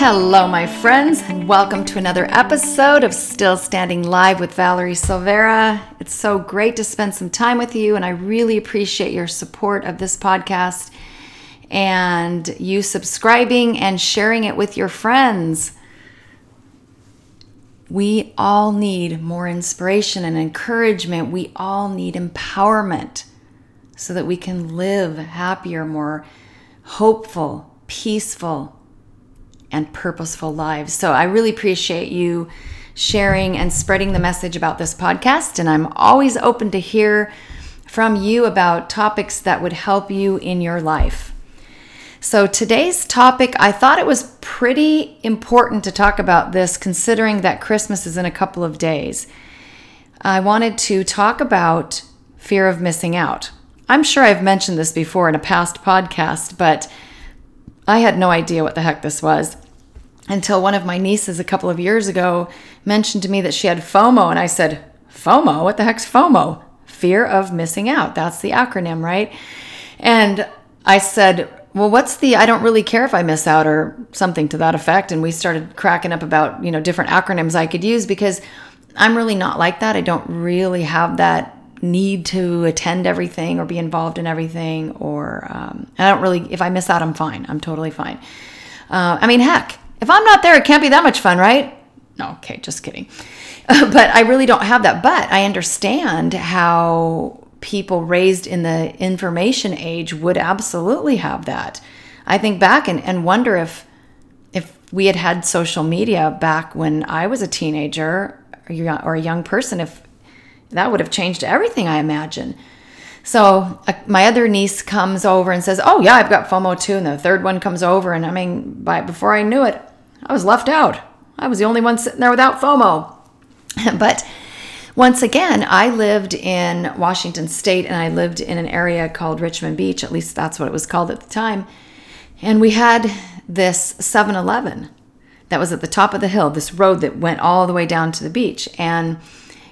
Hello, my friends, and welcome to another episode of Still Standing Live with Valerie Silveira. It's so great to spend some time with you, and I really appreciate your support of this podcast and you subscribing and sharing it with your friends. We all need more inspiration and encouragement. We all need empowerment so that we can live happier, more hopeful, peaceful, and purposeful lives. So I really appreciate you sharing and spreading the message about this podcast. And I'm always open to hear from you about topics that would help you in your life. So today's topic, I thought it was pretty important to talk about this considering that Christmas is in a couple of days. I wanted to talk about fear of missing out. I'm sure I've mentioned this before in a past podcast, but I had no idea what the heck this was until one of my nieces a couple of years ago mentioned to me that she had FOMO. And I said, FOMO? What the heck's FOMO? Fear of missing out. That's the acronym, right? And I said, well, what's the I don't really care if I miss out or something to that effect. And we started cracking up about, you know, different acronyms I could use because I'm really not like that. I don't really have that need to attend everything or be involved in everything or um, i don't really if i miss out i'm fine i'm totally fine uh, i mean heck if i'm not there it can't be that much fun right no okay just kidding but i really don't have that but i understand how people raised in the information age would absolutely have that i think back and, and wonder if if we had had social media back when i was a teenager or a young person if that would have changed everything, I imagine. So uh, my other niece comes over and says, "Oh yeah, I've got FOMO too." And the third one comes over, and I mean, by before I knew it, I was left out. I was the only one sitting there without FOMO. but once again, I lived in Washington State, and I lived in an area called Richmond Beach. At least that's what it was called at the time. And we had this 7-Eleven that was at the top of the hill, this road that went all the way down to the beach, and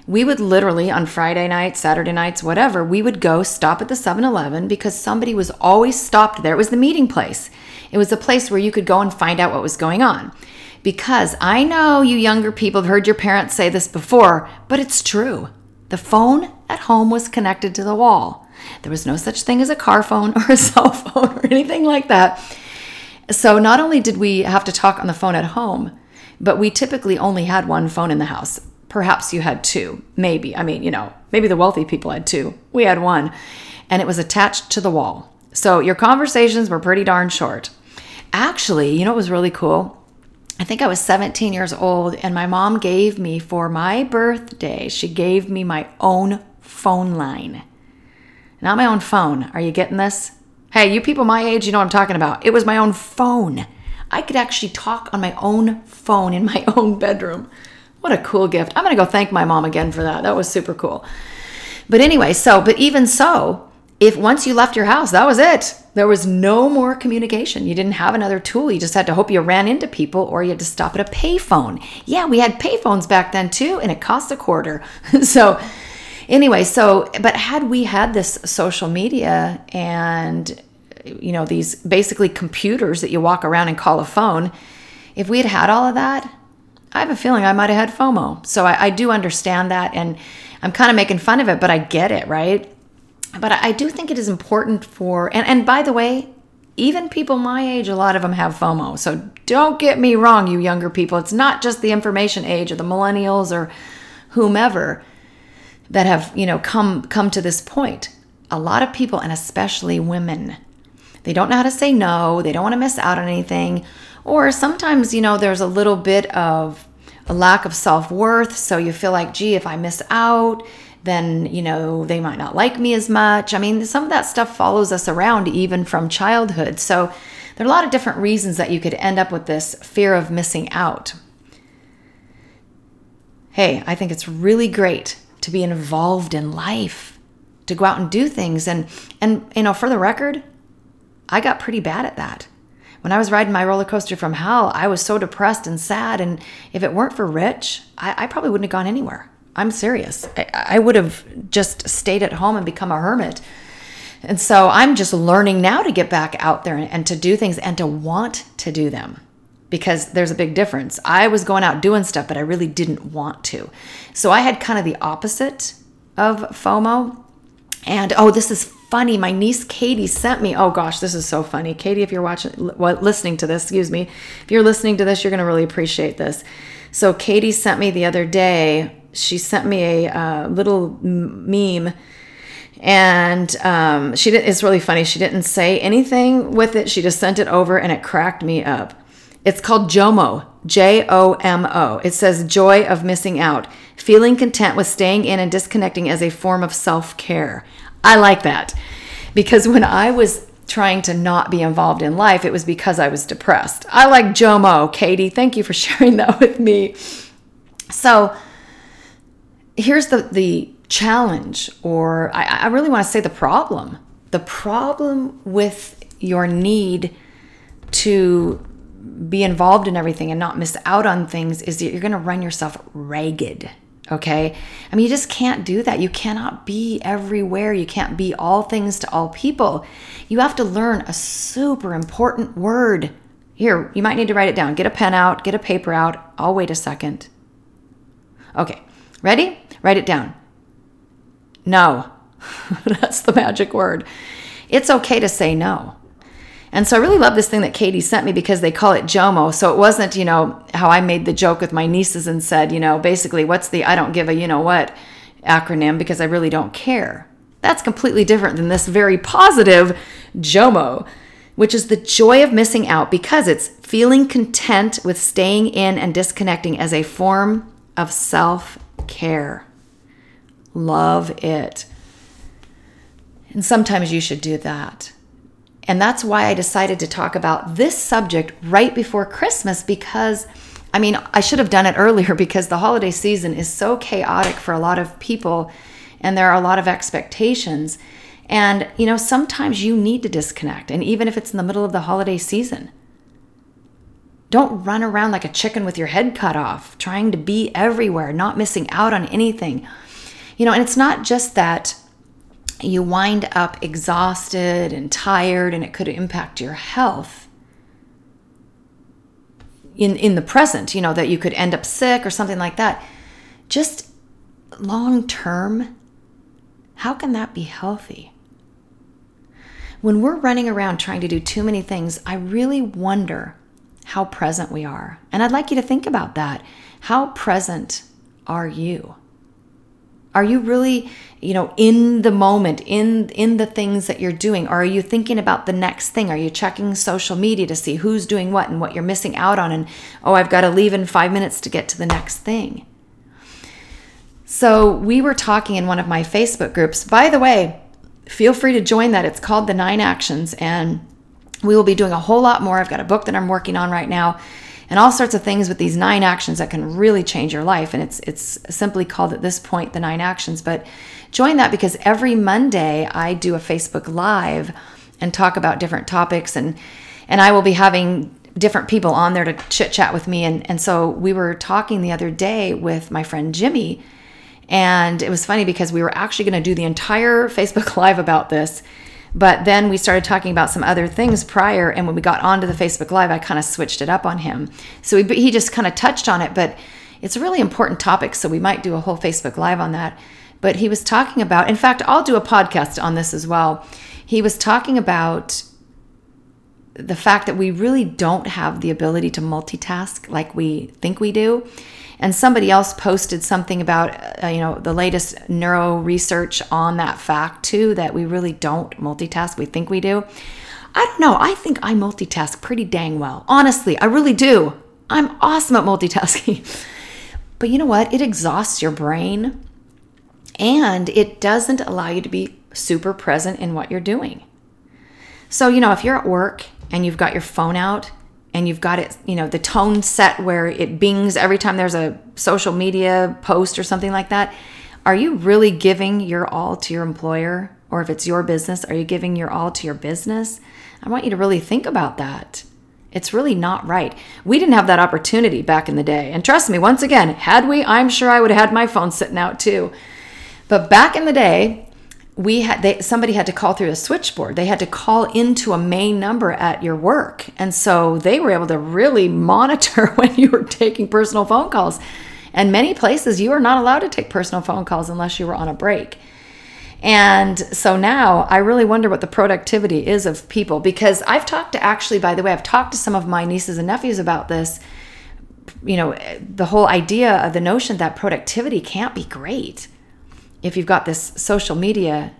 we would literally on Friday nights, Saturday nights, whatever, we would go stop at the 7 Eleven because somebody was always stopped there. It was the meeting place, it was a place where you could go and find out what was going on. Because I know you younger people have heard your parents say this before, but it's true. The phone at home was connected to the wall. There was no such thing as a car phone or a cell phone or anything like that. So not only did we have to talk on the phone at home, but we typically only had one phone in the house. Perhaps you had two, maybe. I mean, you know, maybe the wealthy people had two. We had one, and it was attached to the wall. So your conversations were pretty darn short. Actually, you know what was really cool? I think I was 17 years old, and my mom gave me for my birthday, she gave me my own phone line. Not my own phone. Are you getting this? Hey, you people my age, you know what I'm talking about. It was my own phone. I could actually talk on my own phone in my own bedroom. What a cool gift. I'm going to go thank my mom again for that. That was super cool. But anyway, so, but even so, if once you left your house, that was it. There was no more communication. You didn't have another tool. You just had to hope you ran into people or you had to stop at a payphone. Yeah, we had payphones back then too, and it cost a quarter. so, anyway, so, but had we had this social media and, you know, these basically computers that you walk around and call a phone, if we had had all of that, I have a feeling I might have had FOMO. So I, I do understand that. And I'm kind of making fun of it, but I get it, right? But I, do think it is important for, and, and by the way, even people my age, a lot of them have FOMO. So don't get me wrong, you younger people. It's not just the information age or the millennials or whomever that have, you know, come come to this point. A lot of people, and especially women, they don't know how to say no. They don't want to miss out on anything. Or sometimes, you know, there's a little bit of a lack of self worth. So you feel like, gee, if I miss out, then, you know, they might not like me as much. I mean, some of that stuff follows us around even from childhood. So there are a lot of different reasons that you could end up with this fear of missing out. Hey, I think it's really great to be involved in life, to go out and do things. And, and, you know, for the record, I got pretty bad at that. When I was riding my roller coaster from hell, I was so depressed and sad. And if it weren't for Rich, I, I probably wouldn't have gone anywhere. I'm serious. I, I would have just stayed at home and become a hermit. And so I'm just learning now to get back out there and, and to do things and to want to do them. because there's a big difference. I was going out doing stuff, but I really didn't want to. So I had kind of the opposite of FOMO. And oh, this is funny. My niece Katie sent me. Oh gosh, this is so funny. Katie, if you're watching, listening to this, excuse me, if you're listening to this, you're going to really appreciate this. So Katie sent me the other day. She sent me a uh, little meme, and um, she did. It's really funny. She didn't say anything with it. She just sent it over, and it cracked me up. It's called JOMO, J O M O. It says joy of missing out, feeling content with staying in and disconnecting as a form of self care. I like that because when I was trying to not be involved in life, it was because I was depressed. I like JOMO, Katie. Thank you for sharing that with me. So here's the, the challenge, or I, I really want to say the problem. The problem with your need to be involved in everything and not miss out on things is that you're going to run yourself ragged. Okay. I mean, you just can't do that. You cannot be everywhere. You can't be all things to all people. You have to learn a super important word. Here, you might need to write it down. Get a pen out, get a paper out. I'll wait a second. Okay. Ready? Write it down. No. That's the magic word. It's okay to say no. And so I really love this thing that Katie sent me because they call it JOMO. So it wasn't, you know, how I made the joke with my nieces and said, you know, basically, what's the I don't give a you know what acronym because I really don't care. That's completely different than this very positive JOMO, which is the joy of missing out because it's feeling content with staying in and disconnecting as a form of self care. Love it. And sometimes you should do that. And that's why I decided to talk about this subject right before Christmas because I mean, I should have done it earlier because the holiday season is so chaotic for a lot of people and there are a lot of expectations. And, you know, sometimes you need to disconnect. And even if it's in the middle of the holiday season, don't run around like a chicken with your head cut off, trying to be everywhere, not missing out on anything. You know, and it's not just that you wind up exhausted and tired and it could impact your health in in the present you know that you could end up sick or something like that. Just long term how can that be healthy? When we're running around trying to do too many things i really wonder how present we are. And i'd like you to think about that. How present are you are you really, you know, in the moment, in in the things that you're doing? Or are you thinking about the next thing? Are you checking social media to see who's doing what and what you're missing out on and oh, I've got to leave in 5 minutes to get to the next thing? So, we were talking in one of my Facebook groups. By the way, feel free to join that. It's called The 9 Actions and we will be doing a whole lot more. I've got a book that I'm working on right now and all sorts of things with these nine actions that can really change your life. And it's it's simply called at this point the nine actions. But join that because every Monday I do a Facebook Live and talk about different topics and and I will be having different people on there to chit chat with me. And and so we were talking the other day with my friend Jimmy. And it was funny because we were actually going to do the entire Facebook Live about this. But then we started talking about some other things prior. And when we got onto the Facebook Live, I kind of switched it up on him. So he, he just kind of touched on it. But it's a really important topic. So we might do a whole Facebook Live on that. But he was talking about, in fact, I'll do a podcast on this as well. He was talking about the fact that we really don't have the ability to multitask like we think we do. And somebody else posted something about uh, you know the latest neuro research on that fact too that we really don't multitask we think we do. I don't know. I think i multitask pretty dang well. Honestly i really do. I'm awesome at multitasking. But you know what? It exhausts your brain and it doesn't allow you to be super present in what you're doing. So you know if you're at work and you've got your phone out and you've got it, you know, the tone set where it bings every time there's a social media post or something like that, are you really giving your all to your employer? Or if it's your business, are you giving your all to your business? I want you to really think about that. It's really not right. We didn't have that opportunity back in the day. And trust me, once again, had we, I'm sure I would have had my phone sitting out too. But back in the day, we had they somebody had to call through a switchboard. They had to call into a main number at your work. And so they were able to really monitor when you were taking personal phone calls. And many places you are not allowed to take personal phone calls unless you were on a break. And so now i really wonder what the productivity is of people because i've talked to actually by the way i've talked to some of my nieces and nephews about this. You know the whole idea of the notion that productivity can't be great if you've got this social media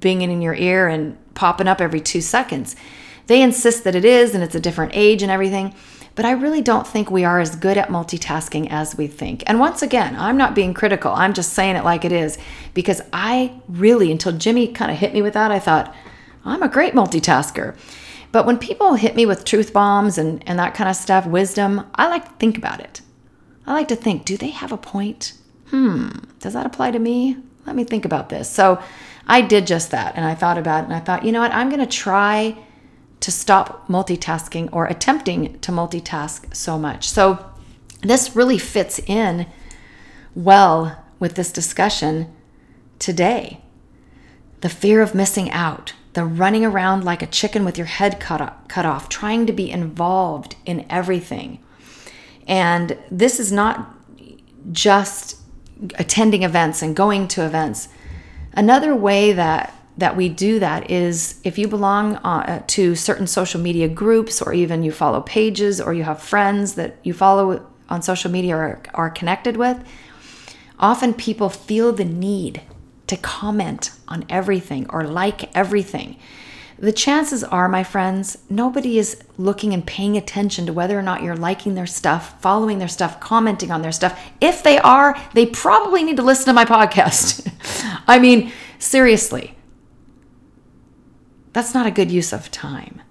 binging in your ear and popping up every two seconds. They insist that it is and it's a different age and everything. But I really don't think we are as good at multitasking as we think. And once again, I'm not being critical. I'm just saying it like it is because I really, until Jimmy kind of hit me with that, I thought, I'm a great multitasker. But when people hit me with truth bombs and, and that kind of stuff, wisdom, I like to think about it. I like to think, do they have a point? Hmm, does that apply to me? Let me think about this. So I did just that and I thought about it and I thought, you know what, I'm going to try to stop multitasking or attempting to multitask so much. So this really fits in well with this discussion today. The fear of missing out, the running around like a chicken with your head cut off, cut off, trying to be involved in everything. And this is not just attending events and going to events. Another way that that we do that is if you belong uh, to certain social media groups or even you follow pages or you have friends that you follow on social media or are connected with, often people feel the need to comment on everything or like everything the chances are, my friends, nobody is looking and paying attention to whether or not you're liking their stuff, following their stuff, commenting on their stuff. If they are, they probably need to listen to my podcast. I mean, seriously, that's not a good use of time.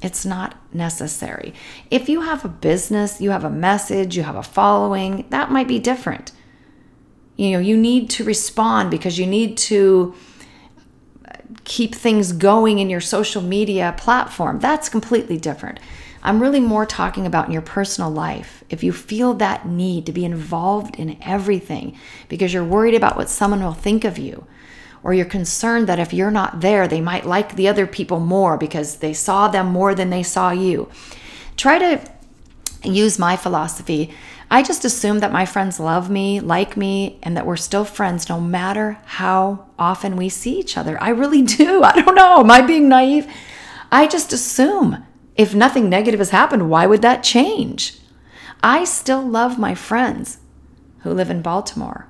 It's not necessary. If you have a business, you have a message, you have a following, that might be different. You know, you need to respond because you need to keep things going in your social media platform. That's completely different. I'm really more talking about in your personal life. If you feel that need to be involved in everything because you're worried about what someone will think of you, or you're concerned that if you're not there, they might like the other people more because they saw them more than they saw you. Try to use my philosophy I just assume that my friends love me, like me, and that we're still friends no matter how often we see each other. I really do. I don't know. Am I being naive? I just assume if nothing negative has happened, why would that change? I still love my friends who live in Baltimore.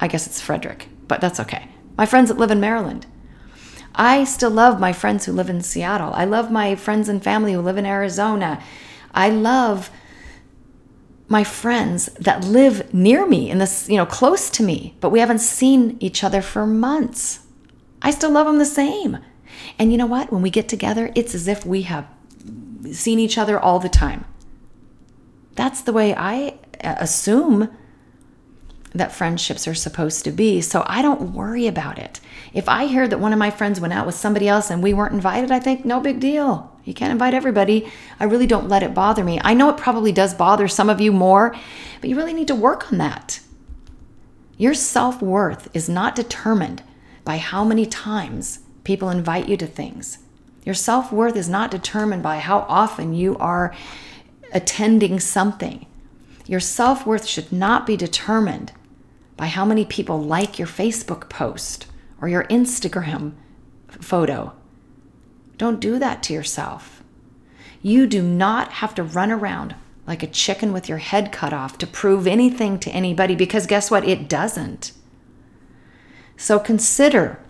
I guess it's Frederick, but that's okay. My friends that live in Maryland. I still love my friends who live in Seattle. I love my friends and family who live in Arizona. I love my friends that live near me in this, you know, close to me, but we haven't seen each other for months. I still love them the same. And you know what? When we get together, it's as if we have seen each other all the time. That's the way I uh, assume that friendships are supposed to be. So I don't worry about it. If I hear that one of my friends went out with somebody else and we weren't invited, I think no big deal. You can't invite everybody. I really don't let it bother me. I know it probably does bother some of you more, but you really need to work on that. Your self worth is not determined by how many times people invite you to things. Your self worth is not determined by how often you are attending something. Your self worth should not be determined by how many people like your Facebook post or your Instagram photo. Don't do that to yourself. You do not have to run around like a chicken with your head cut off to prove anything to anybody because guess what? It doesn't. So consider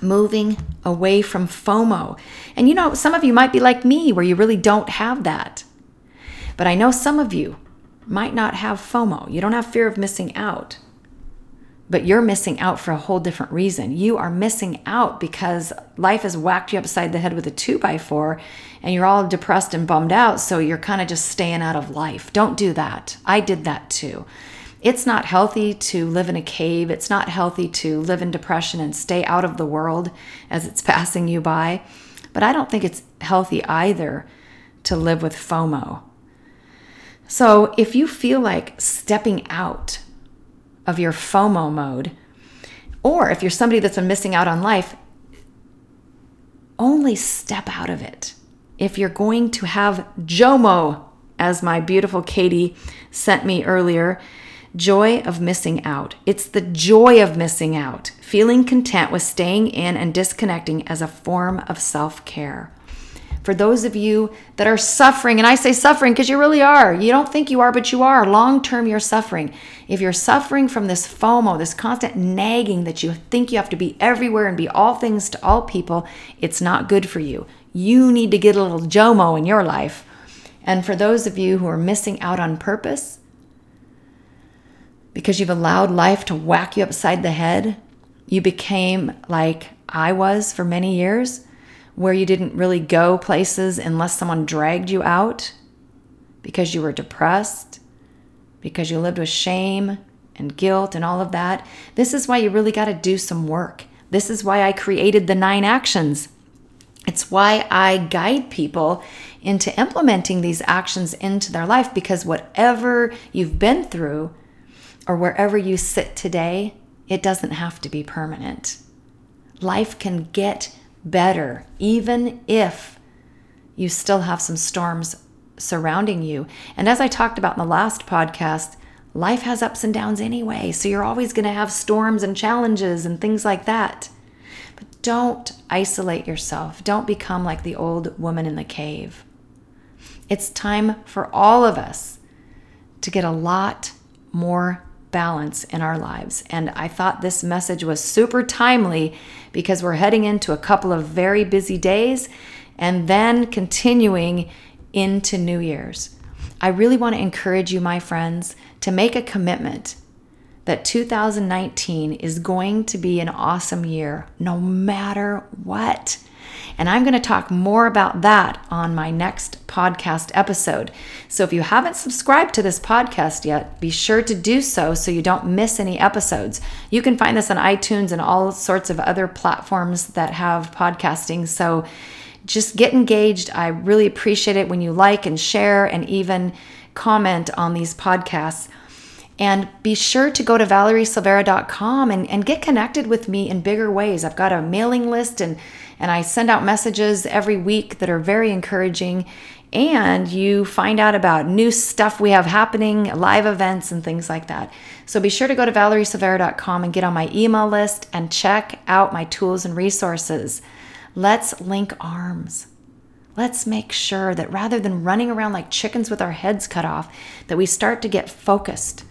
moving away from FOMO. And you know, some of you might be like me where you really don't have that. But I know some of you might not have FOMO. You don't have fear of missing out but you're missing out for a whole different reason. You are missing out because life has whacked you upside the head with a two by four and you're all depressed and bummed out. So you're kind of just staying out of life. Don't do that. I did that too. It's not healthy to live in a cave. It's not healthy to live in depression and stay out of the world as it's passing you by. But I don't think it's healthy either to live with FOMO. So if you feel like stepping out, of your FOMO mode, Or if you're somebody that's been missing out on life, only step out of it. If you're going to have JOMO, as my beautiful Katie sent me earlier, joy of missing out. It's the joy of missing out, feeling content with staying in and disconnecting as a form of self care. For those of you that are suffering, and I say suffering because you really are, you don't think you are, but you are. Long term, you're suffering. If you're suffering from this FOMO, this constant nagging that you think you have to be everywhere and be all things to all people, it's not good for you. You need to get a little JOMO in your life. And for those of you who are missing out on purpose, because you've allowed life to whack you upside the head, you became like I was for many years where you didn't really go places unless someone dragged you out because you were depressed, because you lived with shame and guilt and all of that. This is why you really got to do some work. This is why I created the nine actions. It's why I guide people into implementing these actions into their life because whatever you've been through or wherever you sit today, it doesn't have to be permanent. Life can get better, even if you still have some storms surrounding you. And as I talked about in the last podcast, life has ups and downs anyway. So you're always going to have storms and challenges and things like that. But don't isolate yourself. Don't become like the old woman in the cave. It's time for all of us to get a lot more balance in our lives. And I thought this message was super timely because we're heading into a couple of very busy days and then continuing into New Year's. I really want to encourage you, my friends, to make a commitment that 2019 is going to be an awesome year, no matter what. And I'm going to talk more about that on my next podcast episode. So if you haven't subscribed to this podcast yet, be sure to do so so you don't miss any episodes. You can find this on iTunes and all sorts of other platforms that have podcasting. So just get engaged. I really appreciate it when you like and share and even comment on these podcasts. And be sure to go to valeriesilveira.com and, and get connected with me in bigger ways. I've got a mailing list and and I send out messages every week that are very encouraging. And you find out about new stuff we have happening, live events, and things like that. So be sure to go to valeriesilveira.com and get on my email list and check out my tools and resources. Let's link arms. Let's make sure that rather than running around like chickens with our heads cut off, that we start to get focused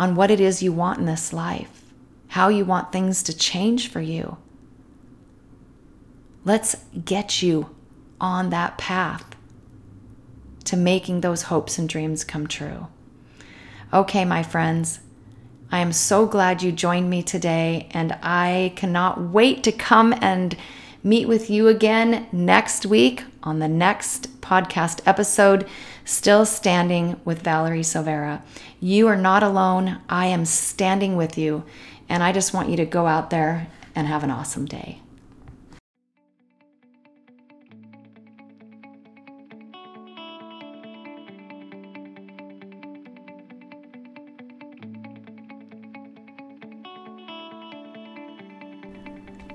on what it is you want in this life, how you want things to change for you. Let's get you on that path to making those hopes and dreams come true. Okay, my friends, I am so glad you joined me today, and I cannot wait to come and meet with you again next week on the next podcast episode, Still Standing with Valerie Silveira. You are not alone. I am standing with you, and I just want you to go out there and have an awesome day.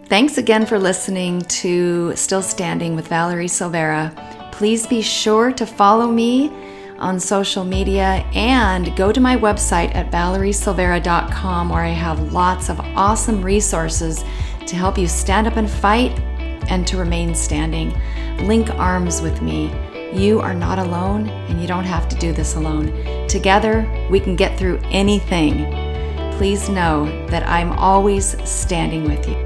Thanks again for listening to Still Standing with Valerie Silveira. Please be sure to follow me on social media and go to my website at valeriesilveira.com where I have lots of awesome resources to help you stand up and fight and to remain standing. Link arms with me. You are not alone and you don't have to do this alone. Together, we can get through anything. Please know that I'm always standing with you.